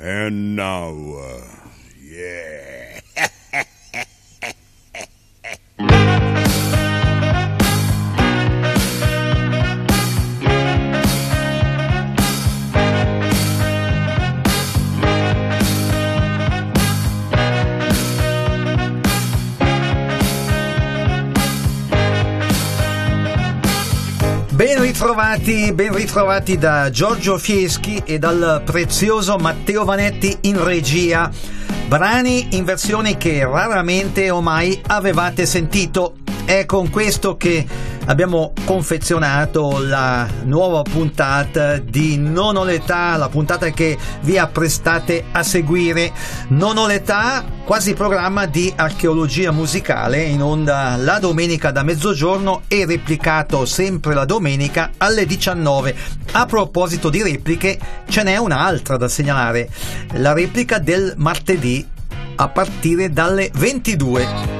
And now, uh, yeah. Ritrovati, ben ritrovati da Giorgio Fieschi e dal prezioso Matteo Vanetti in regia. Brani in versioni che raramente o mai avevate sentito. È con questo che abbiamo confezionato la nuova puntata di Non ho l'età, la puntata che vi apprestate a seguire. Non ho l'età, quasi programma di archeologia musicale in onda la domenica da mezzogiorno e replicato sempre la domenica alle 19. A proposito di repliche, ce n'è un'altra da segnalare, la replica del martedì a partire dalle 22.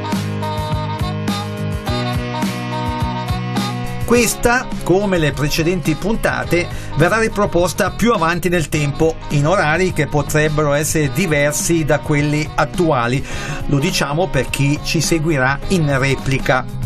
Questa, come le precedenti puntate, verrà riproposta più avanti nel tempo, in orari che potrebbero essere diversi da quelli attuali. Lo diciamo per chi ci seguirà in replica.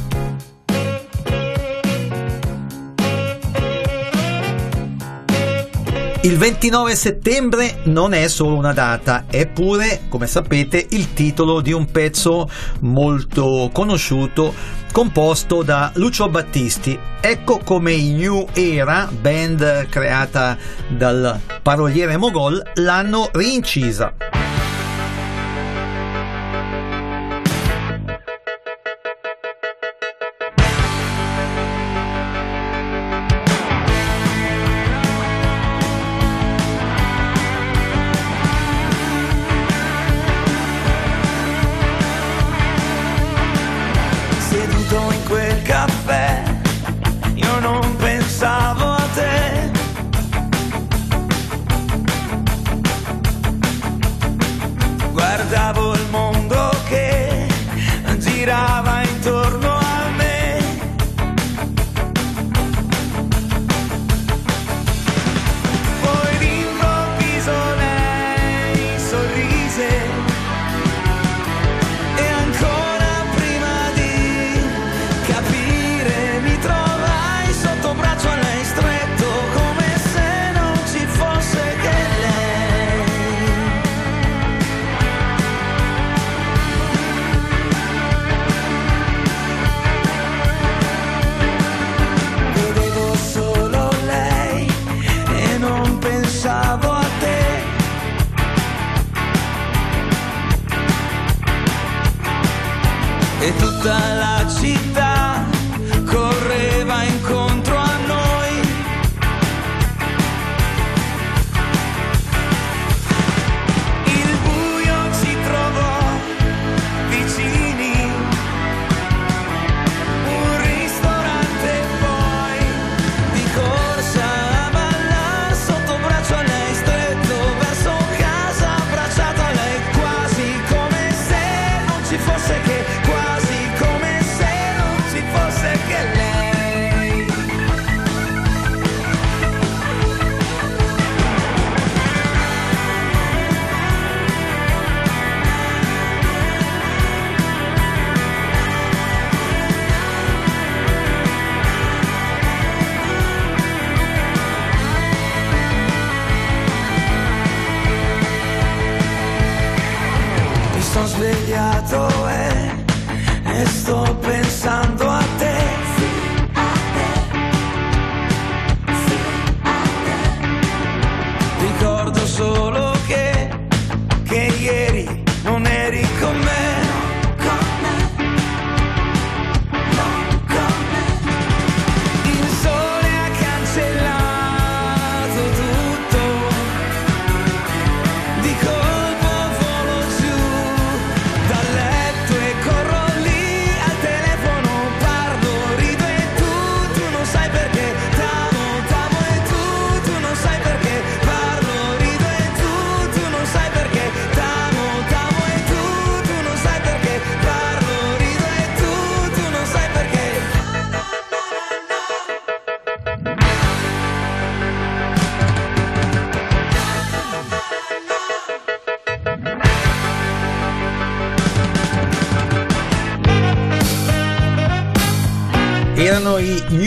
Il 29 settembre non è solo una data, è pure, come sapete, il titolo di un pezzo molto conosciuto composto da Lucio Battisti. Ecco come i New Era, band creata dal paroliere Mogol, l'hanno rincisa.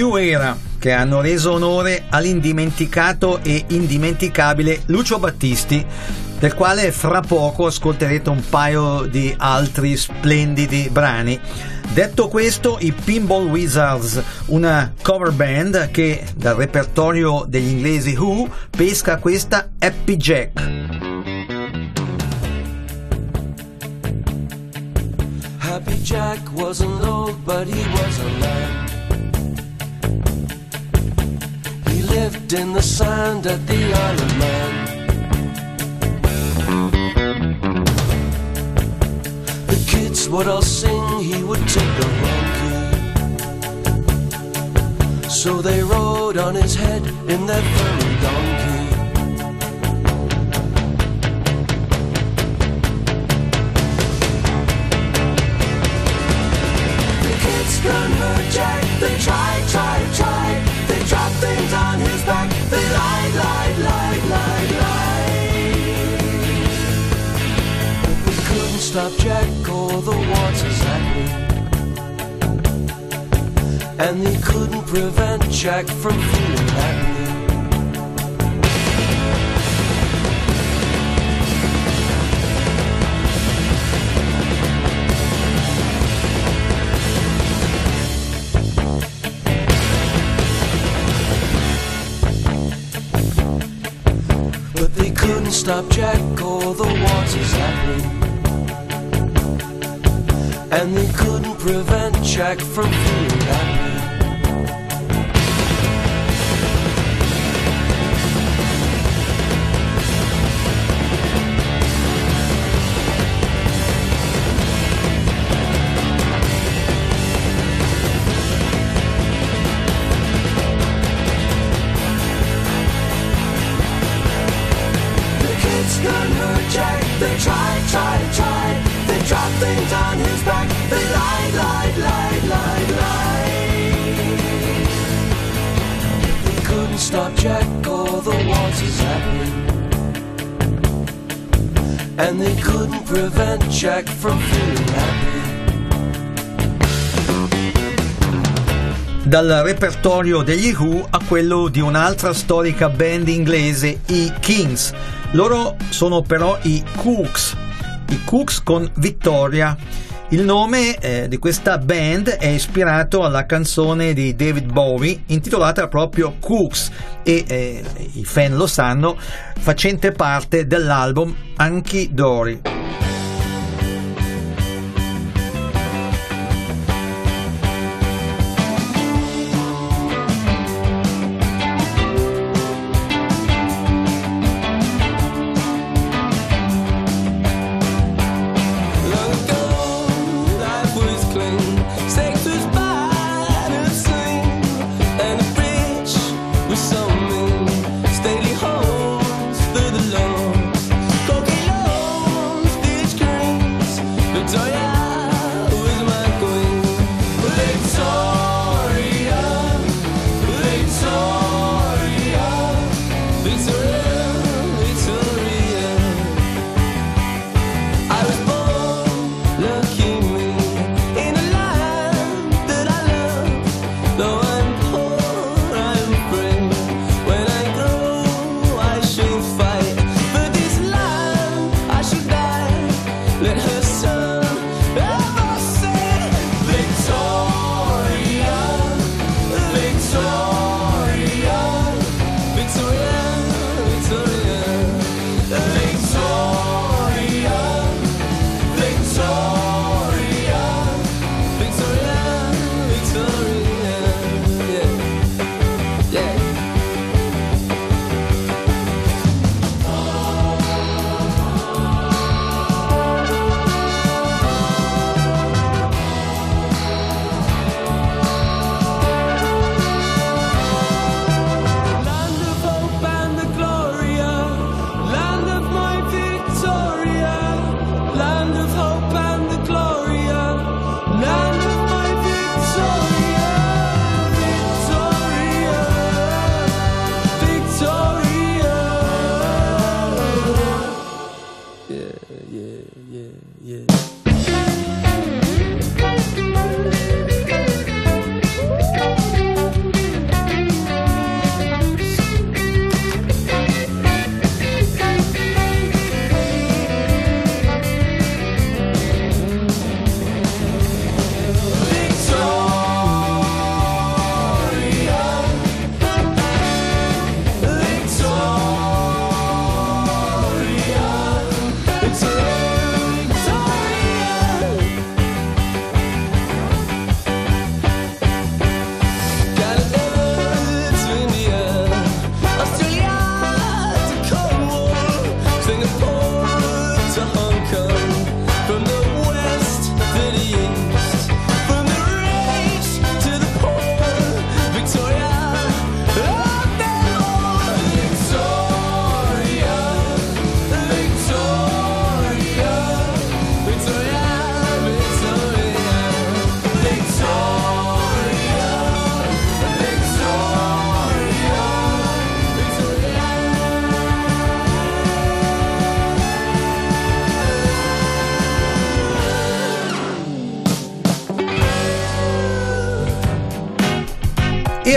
New Era che hanno reso onore all'indimenticato e indimenticabile Lucio Battisti, del quale fra poco ascolterete un paio di altri splendidi brani. Detto questo, i Pinball Wizards, una cover band che dal repertorio degli inglesi Who pesca questa Happy Jack. Happy Jack wasn't old, but he was a. lived in the sand at the Isle of Man. The kids would all sing, he would take the donkey. So they rode on his head in their furry donkey. The kids hurt Jack. They try, try, try. Stop Jack or the water's happy. And they couldn't prevent Jack from feeling happy. But they couldn't stop Jack or the water's happy. And they couldn't prevent Jack from feeling happy. The kids can hurt Jack. They try, try, try. They drop things on his stop Jack or the water's happy. And they couldn't prevent Jack from feeling happy. dal repertorio degli Who a quello di un'altra storica band inglese, i Kings. Loro sono però i Cooks, i Cooks con Vittoria. Il nome eh, di questa band è ispirato alla canzone di David Bowie intitolata proprio Cooks e eh, i fan lo sanno, facente parte dell'album Anki Dory.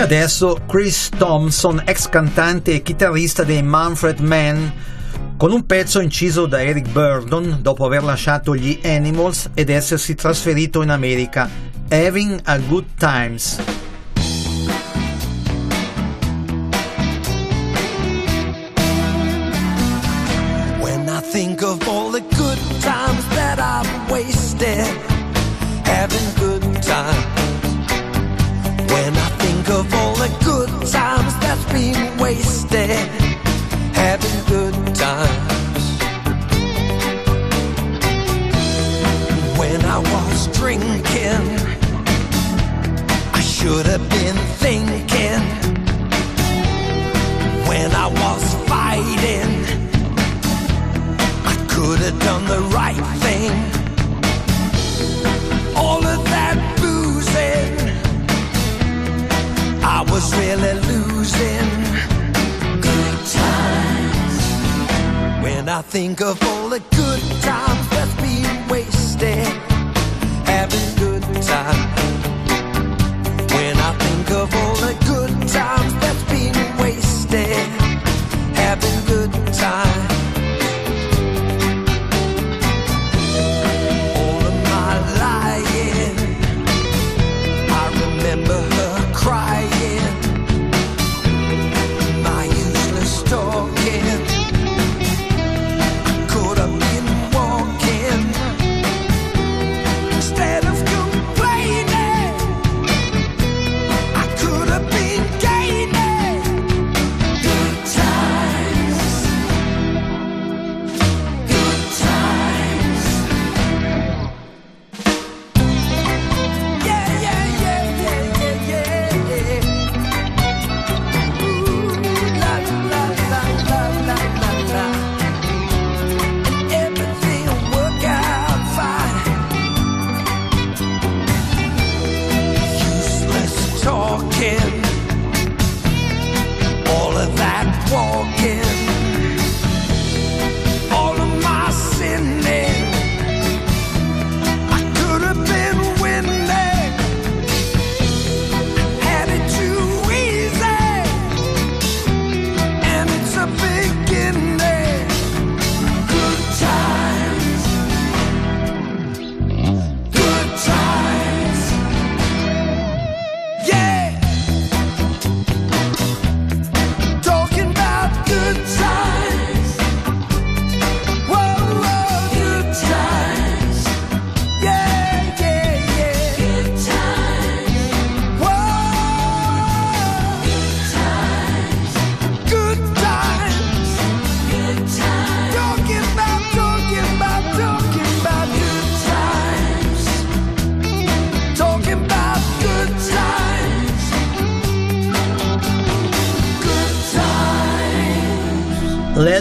Adesso Chris Thompson, ex cantante e chitarrista dei Manfred Mann, con un pezzo inciso da Eric Burdon dopo aver lasciato gli Animals ed essersi trasferito in America, Having a Good Times. Think of all the good times that's been wasted,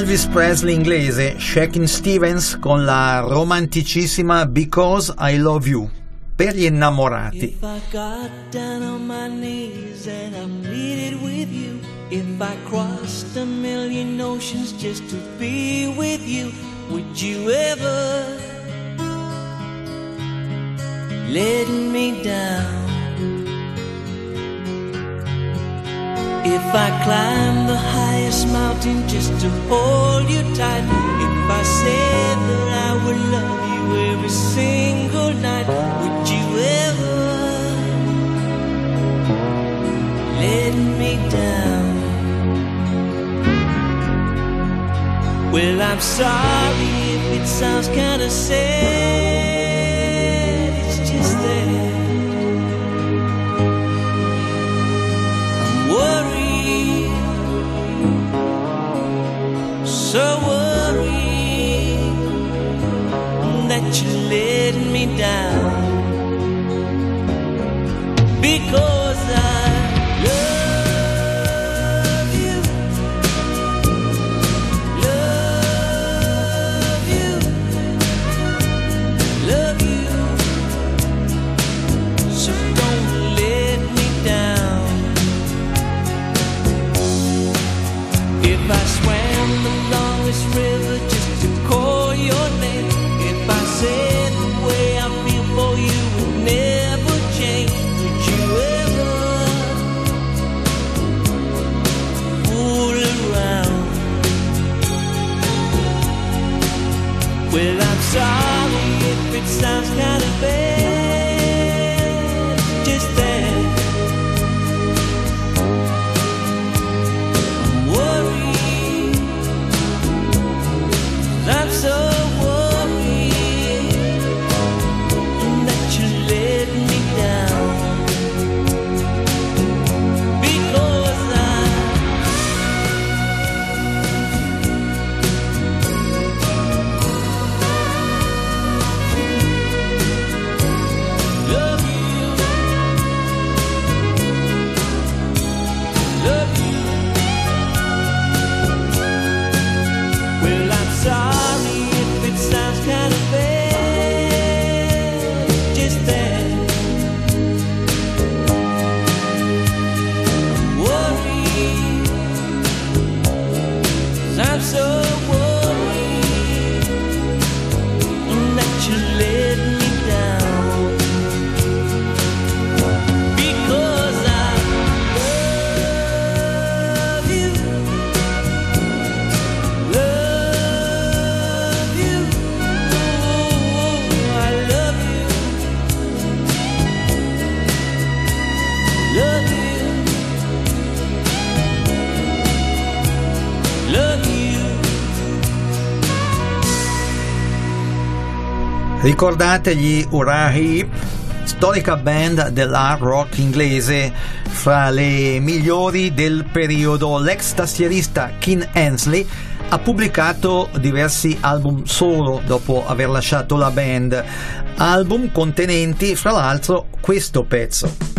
L'Elvis Presley inglese Shakin' Stevens con la romanticissima Because I Love You per gli innamorati. If I got down on my knees and I pleaded with you, if I crossed a million oceans just to be with you, would you ever let me down? If I climb the highest mountain just to hold you tight, if I said that I would love you every single night, would you ever let me down? Well, I'm sorry if it sounds kinda sad, that you're letting me down Ricordate gli Urahi? storica band dell'hard rock inglese, fra le migliori del periodo. L'ex tastierista Keen Hensley ha pubblicato diversi album solo dopo aver lasciato la band, album contenenti fra l'altro questo pezzo.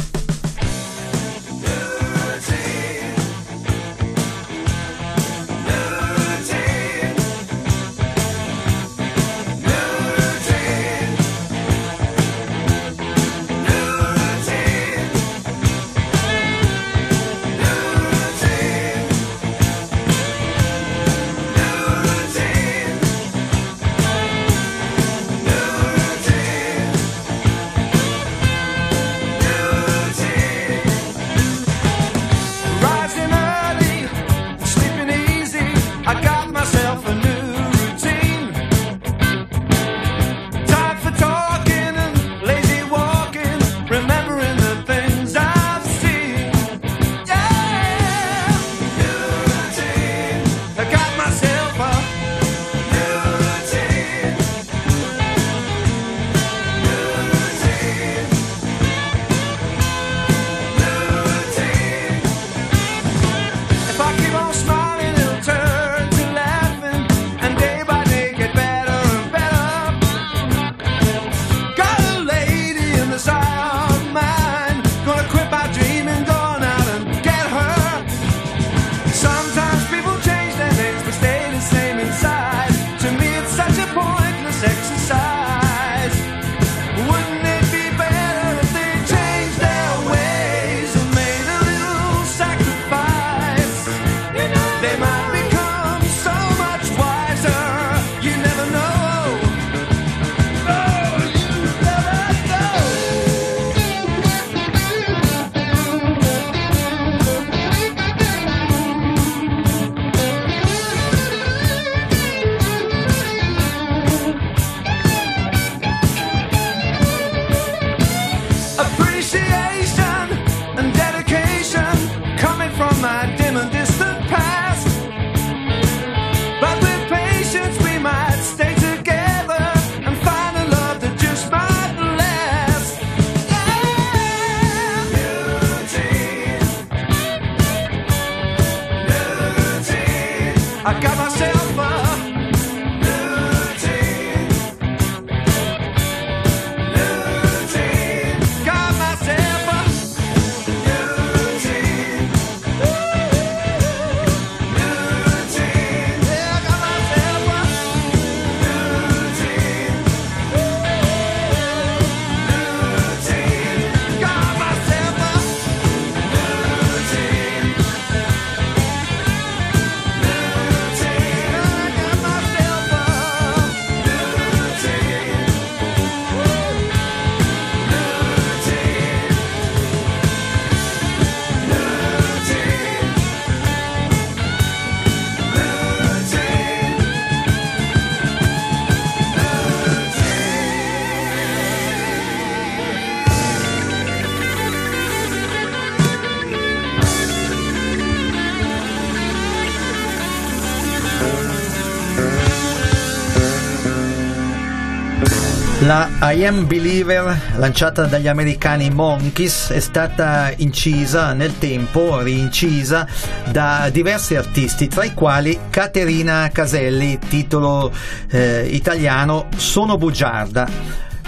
La I Am Believer, lanciata dagli americani Monkeys, è stata incisa nel tempo, rincisa da diversi artisti, tra i quali Caterina Caselli, titolo eh, italiano Sono bugiarda.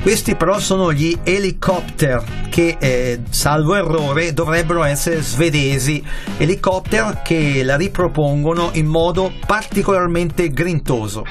Questi però sono gli helicopter che, eh, salvo errore, dovrebbero essere svedesi. Helicopter che la ripropongono in modo particolarmente grintoso.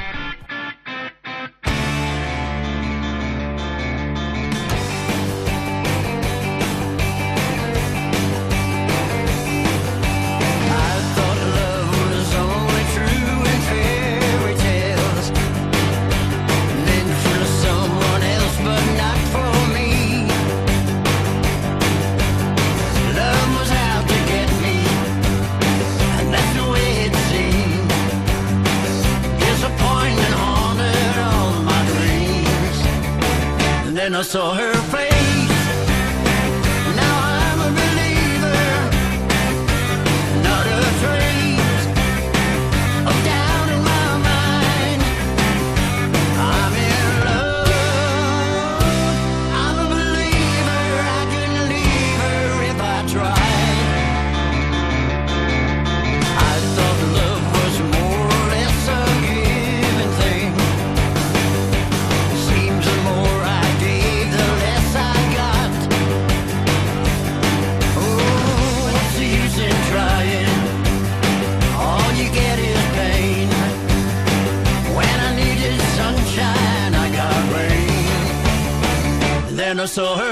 so.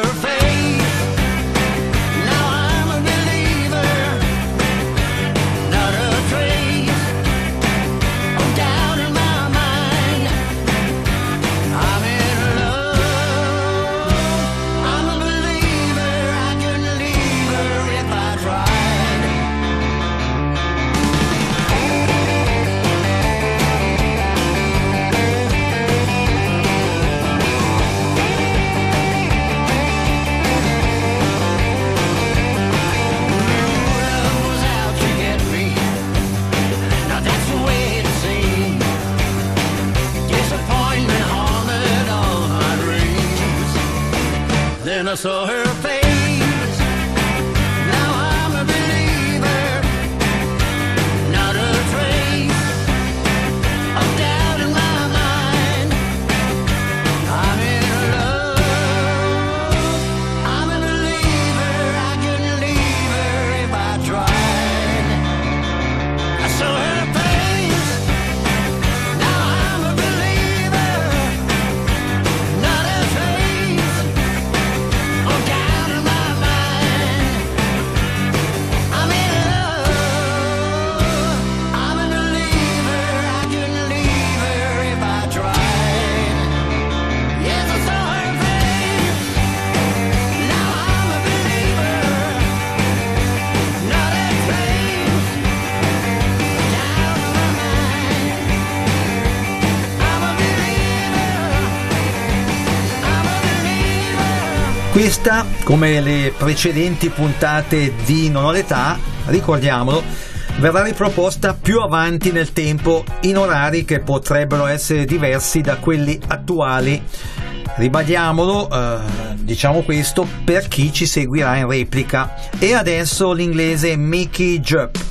Questa, come le precedenti puntate di Non ho l'età, ricordiamolo, verrà riproposta più avanti nel tempo in orari che potrebbero essere diversi da quelli attuali. Ribadiamolo, eh, diciamo questo, per chi ci seguirà in replica. E adesso l'inglese Mickey Jupp.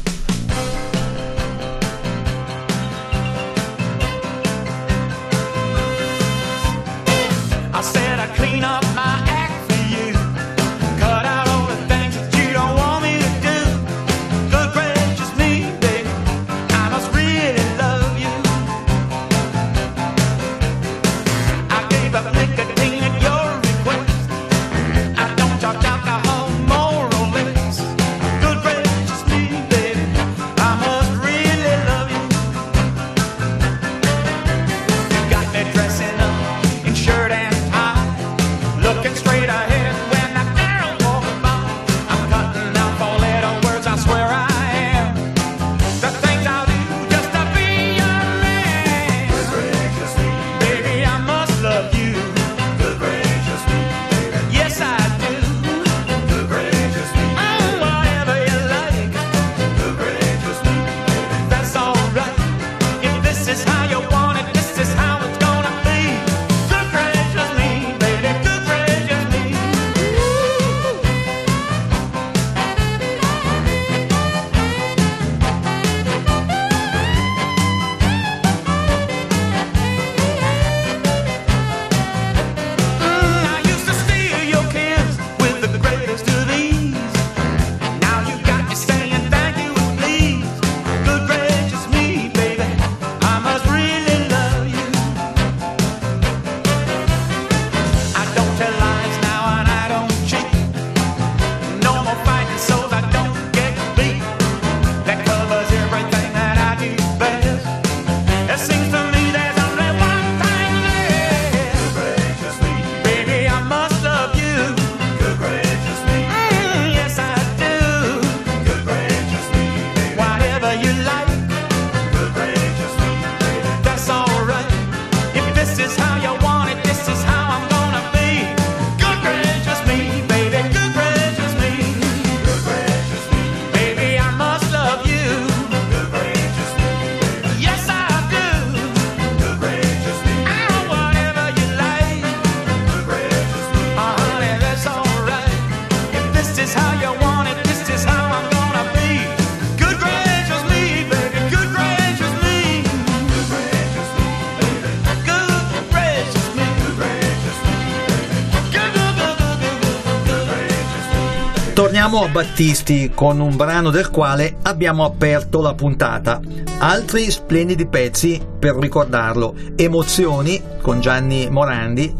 Torniamo a Battisti con un brano del quale abbiamo aperto la puntata. Altri splendidi pezzi per ricordarlo. Emozioni con Gianni Morandi,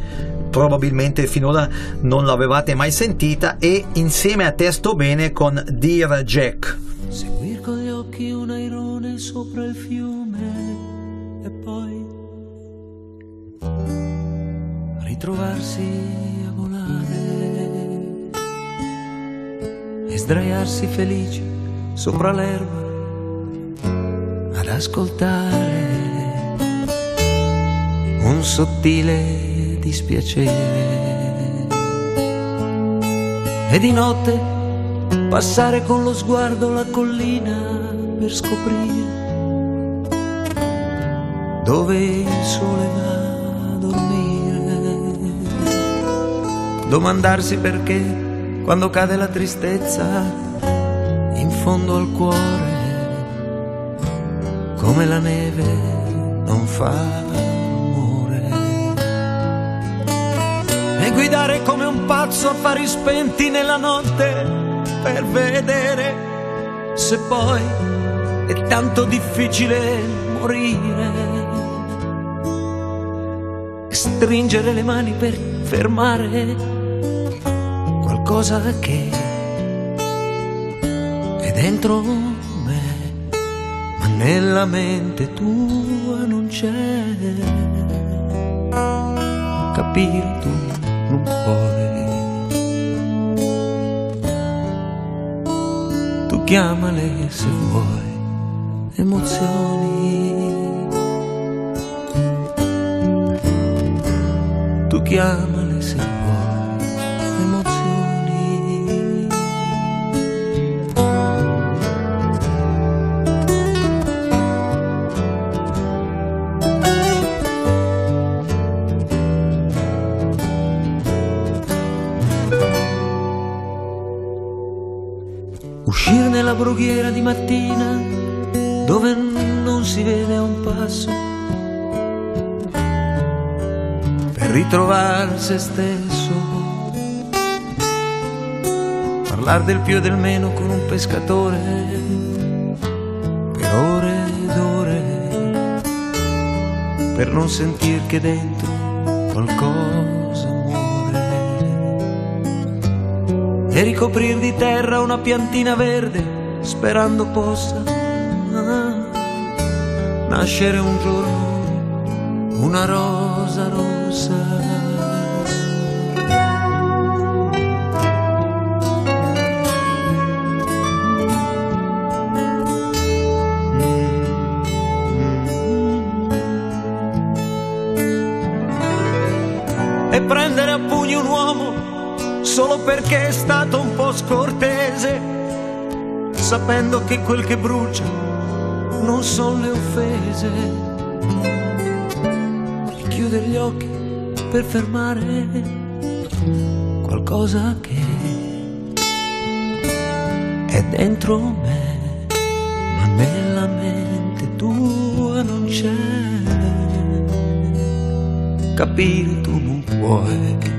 probabilmente finora non l'avevate mai sentita, e insieme a Testo Bene con Dear Jack. Seguir con gli occhi un airone sopra il fiume e poi ritrovarsi e sdraiarsi felici sopra l'erba ad ascoltare un sottile dispiacere e di notte passare con lo sguardo la collina per scoprire dove il sole va a dormire. Domandarsi perché quando cade la tristezza in fondo al cuore, come la neve non fa rumore. E guidare come un pazzo a fari spenti nella notte per vedere se poi è tanto difficile morire. Stringere le mani per fermare qualcosa che è dentro me, ma nella mente tua non c'è. Capire tu non puoi. Tu chiamale se vuoi emozioni. Tu chiamale se stesso. Parlare del più e del meno con un pescatore per ore ed ore per non sentir che dentro qualcosa muore e ricoprir di terra una piantina verde sperando possa ah, nascere un giorno una rosa perché è stato un po' scortese, sapendo che quel che brucia non sono le offese. E chiudere gli occhi per fermare qualcosa che è dentro me, ma nella mente tua non c'è. Capire tu non puoi.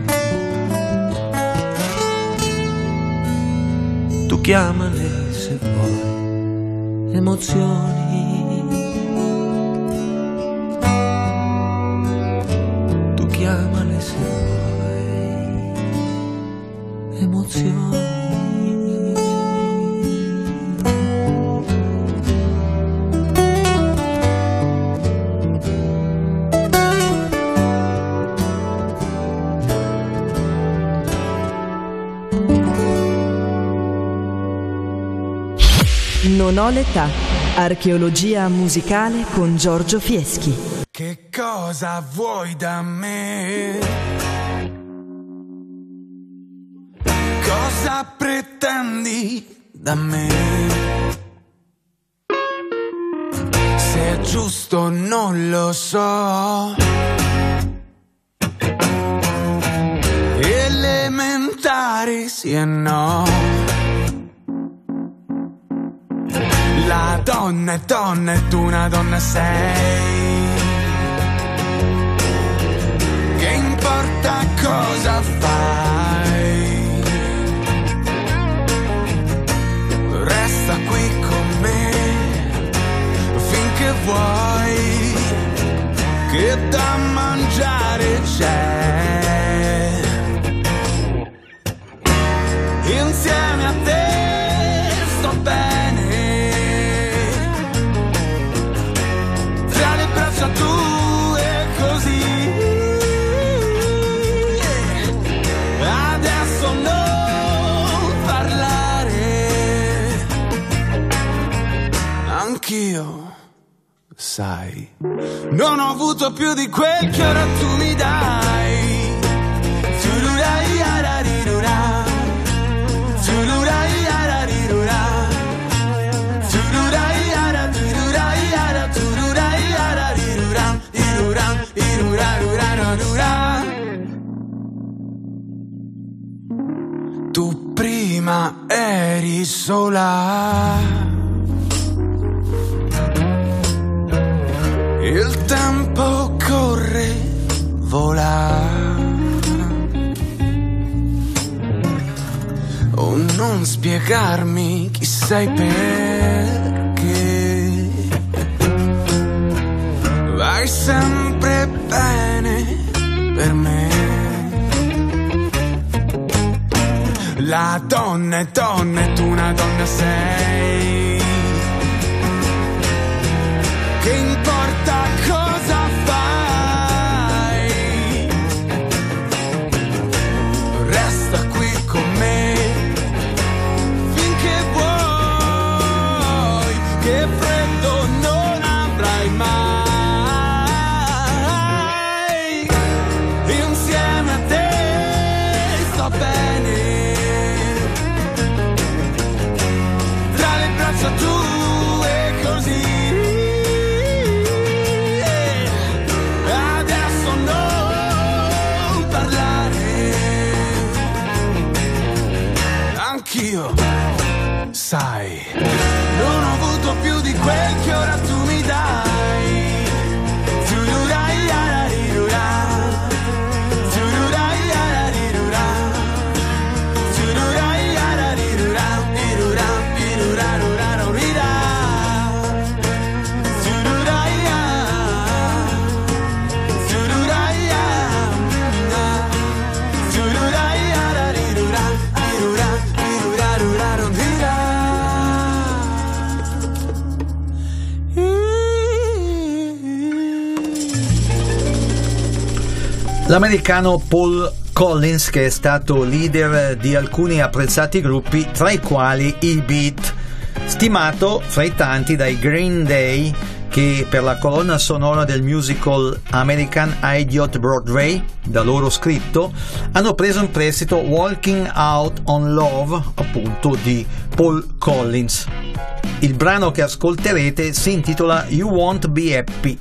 Chiamale se vuoi emozioni. Tu chiamale se vuoi emozioni. Non ho l'età. Archeologia musicale con Giorgio Fieschi. Che cosa vuoi da me? Cosa pretendi da me? Se è giusto non lo so. Elementari sì e no. la donna è donna e tu una donna sei. Che importa cosa fai? Resta qui con me finché vuoi, che da mangiare c'è. Anch'io, sai, non ho avuto più di quel che ora tu mi dai. Tu prima eri sola. Il tempo corre, vola. O non spiegarmi chi sei perché vai sempre bene per me. La donna è donna e tu una donna sei. L'americano Paul Collins, che è stato leader di alcuni apprezzati gruppi, tra i quali i Beat, stimato fra i tanti dai Green Day, che per la colonna sonora del musical American Idiot Broadway, da loro scritto, hanno preso in prestito Walking Out on Love, appunto di Paul Collins. Il brano che ascolterete si intitola You Won't Be Happy.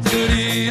So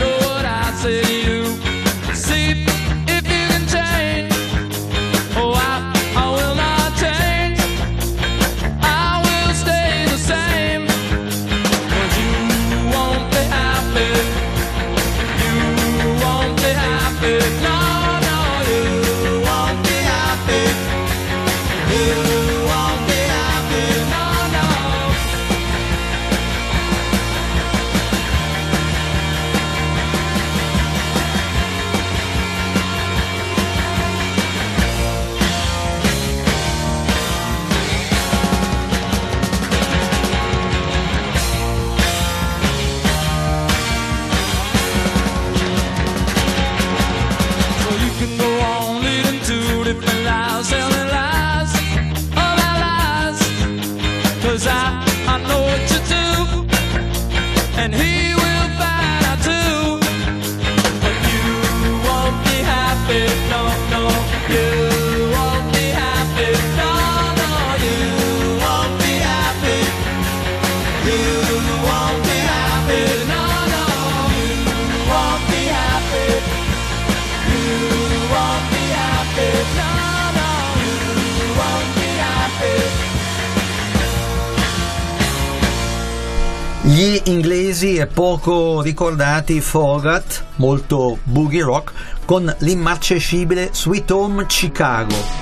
ricordati Forat, molto boogie rock, con l'immarcescibile Sweet Home Chicago.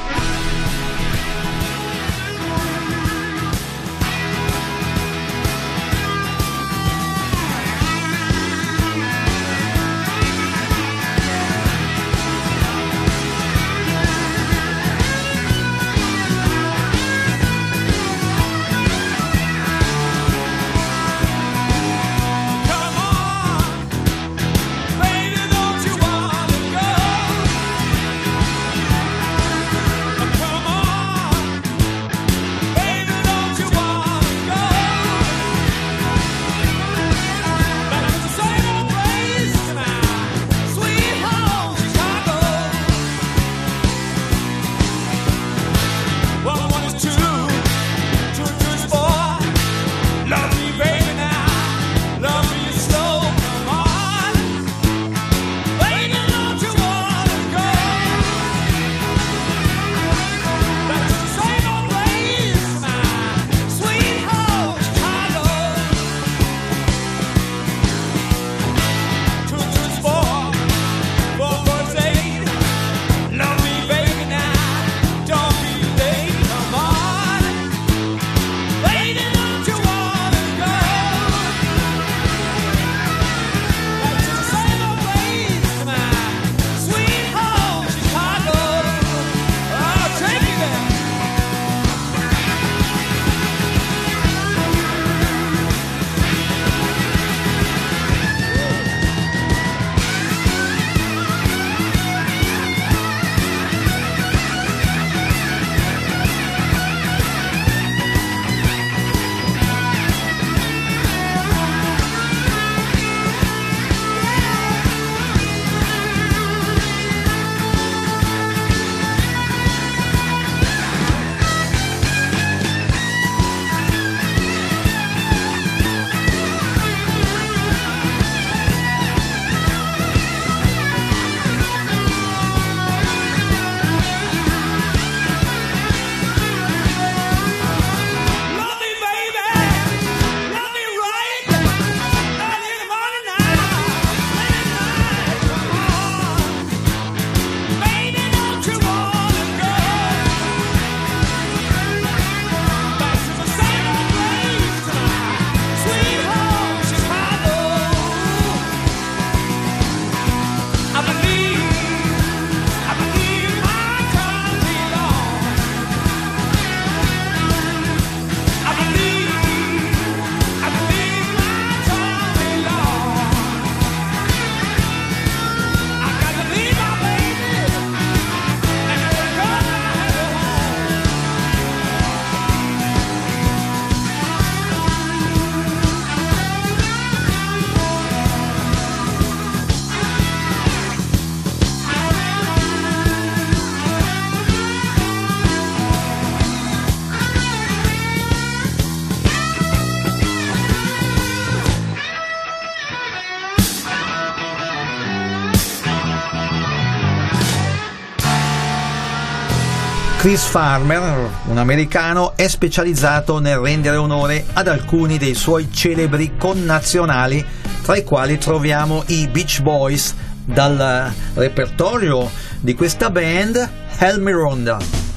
Chris Farmer, un americano, è specializzato nel rendere onore ad alcuni dei suoi celebri connazionali, tra i quali troviamo i Beach Boys, dal repertorio di questa band Helmy Ronda.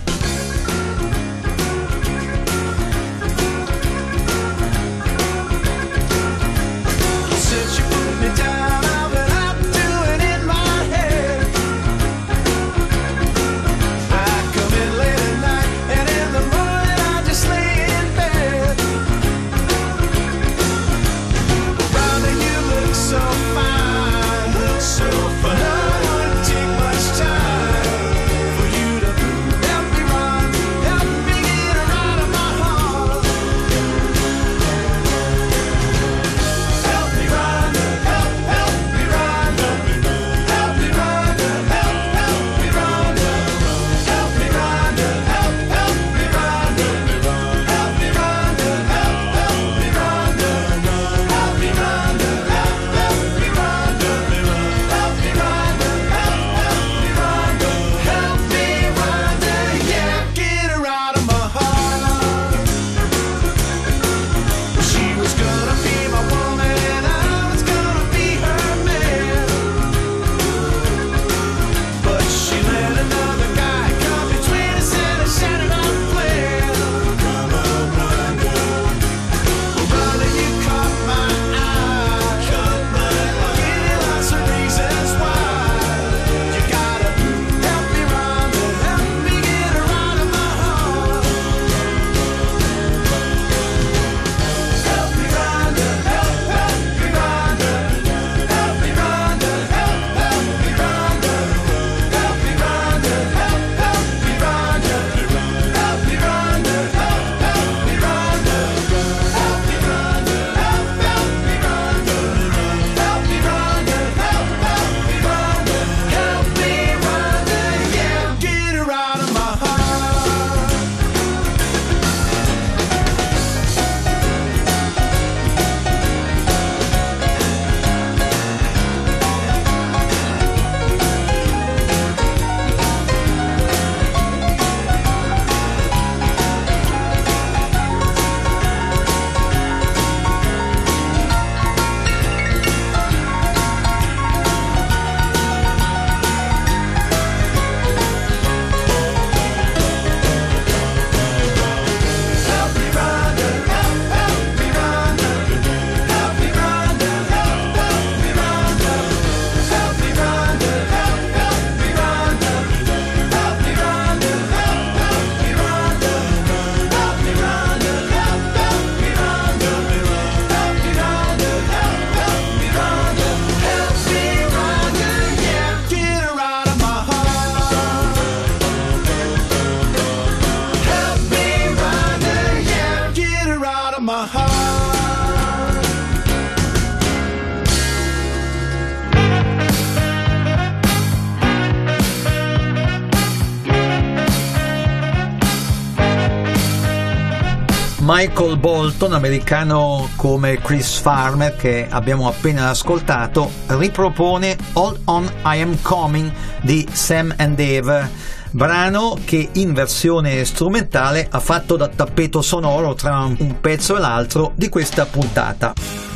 Michael Bolton, americano come Chris Farmer che abbiamo appena ascoltato, ripropone All On I Am Coming di Sam and Dave, brano che in versione strumentale ha fatto da tappeto sonoro tra un pezzo e l'altro di questa puntata.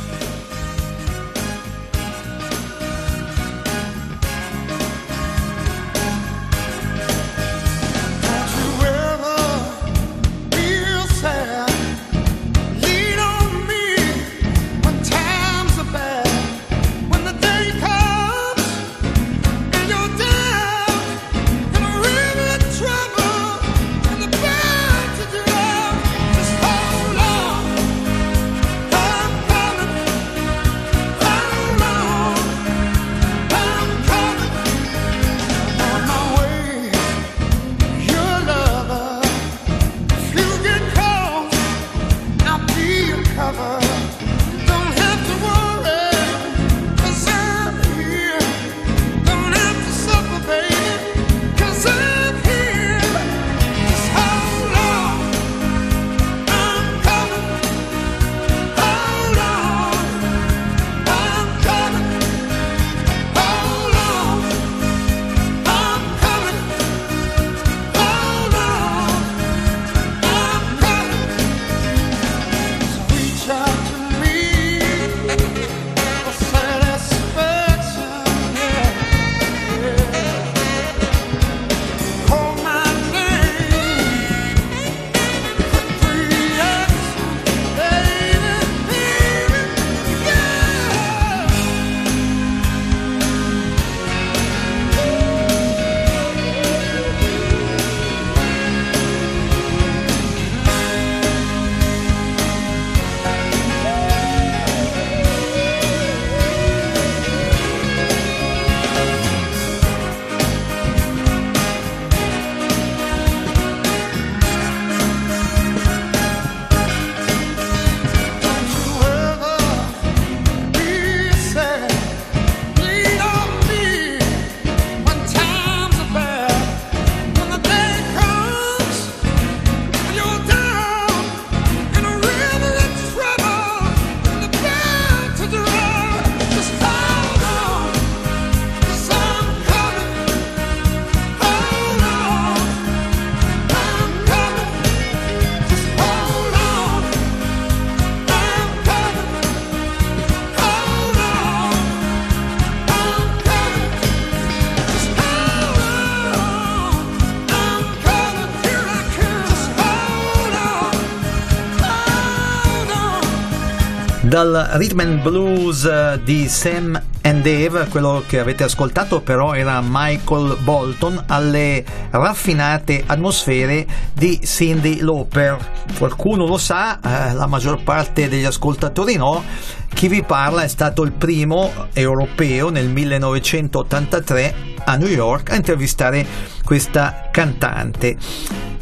dal rhythm and blues eh, di Sam and Dave, quello che avete ascoltato però era Michael Bolton alle raffinate atmosfere di Cindy Lauper. Qualcuno lo sa, eh, la maggior parte degli ascoltatori no. Chi vi parla è stato il primo europeo nel 1983 a New York a intervistare questa cantante.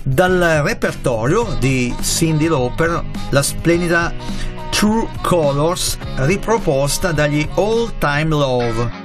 Dal repertorio di Cindy Lauper, la splendida True Colors riproposta dagli All Time Love.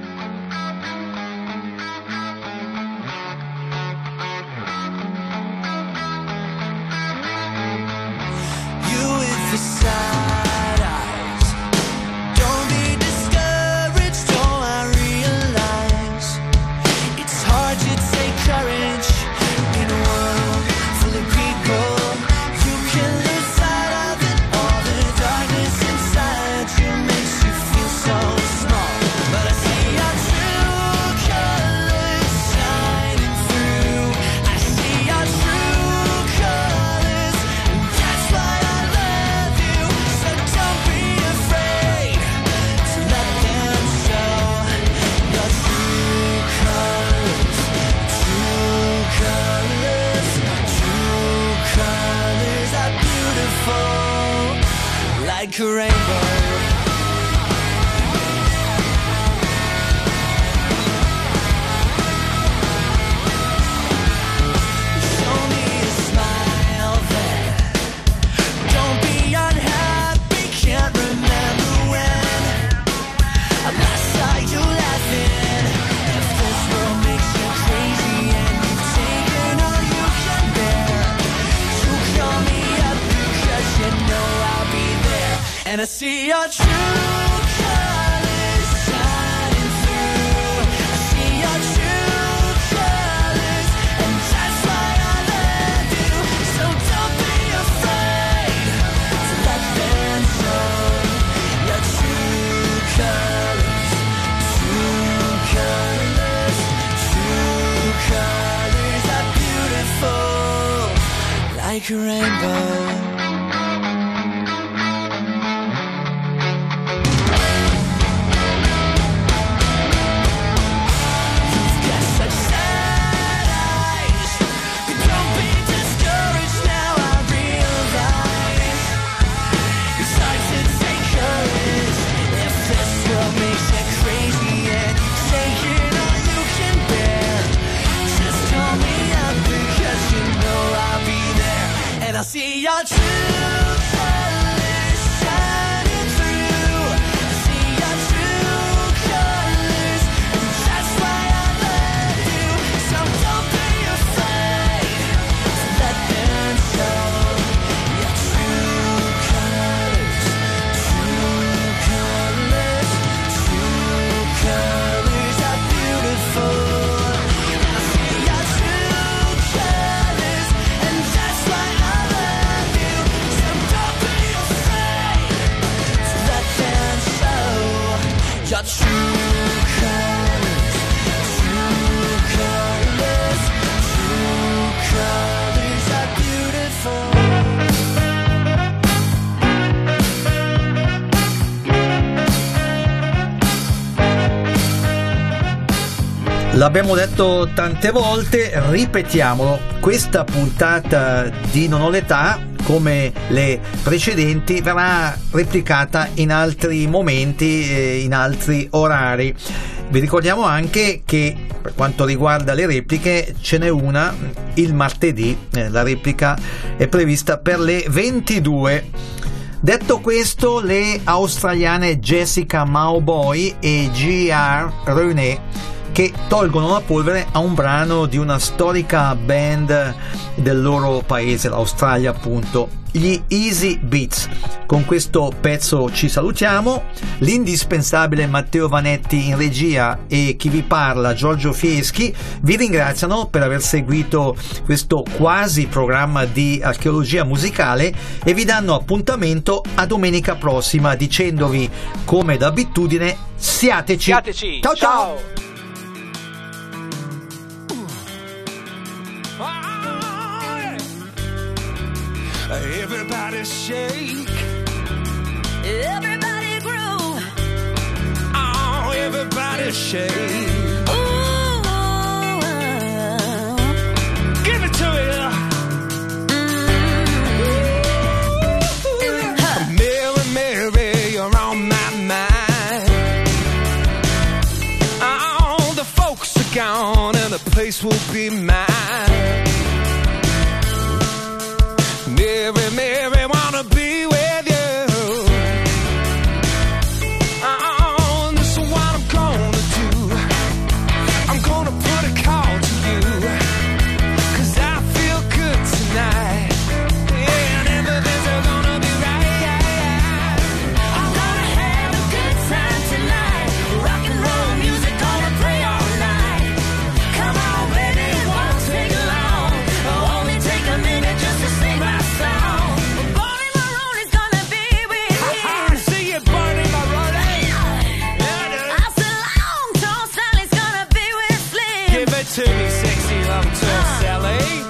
L'abbiamo detto tante volte, ripetiamolo, questa puntata di Non ho l'età, come le precedenti, verrà replicata in altri momenti, e in altri orari. Vi ricordiamo anche che per quanto riguarda le repliche ce n'è una il martedì, eh, la replica è prevista per le 22. Detto questo, le australiane Jessica Mauboy e G.R. René che tolgono la polvere a un brano di una storica band del loro paese, l'Australia appunto, gli Easy Beats. Con questo pezzo ci salutiamo, l'indispensabile Matteo Vanetti in regia e chi vi parla Giorgio Fieschi vi ringraziano per aver seguito questo quasi programma di archeologia musicale e vi danno appuntamento a domenica prossima dicendovi come d'abitudine siateci. Siateci. ciao. ciao. Everybody shake. Everybody groove. Oh, everybody shake. Ooh. Give it to me, sexy love to Sally.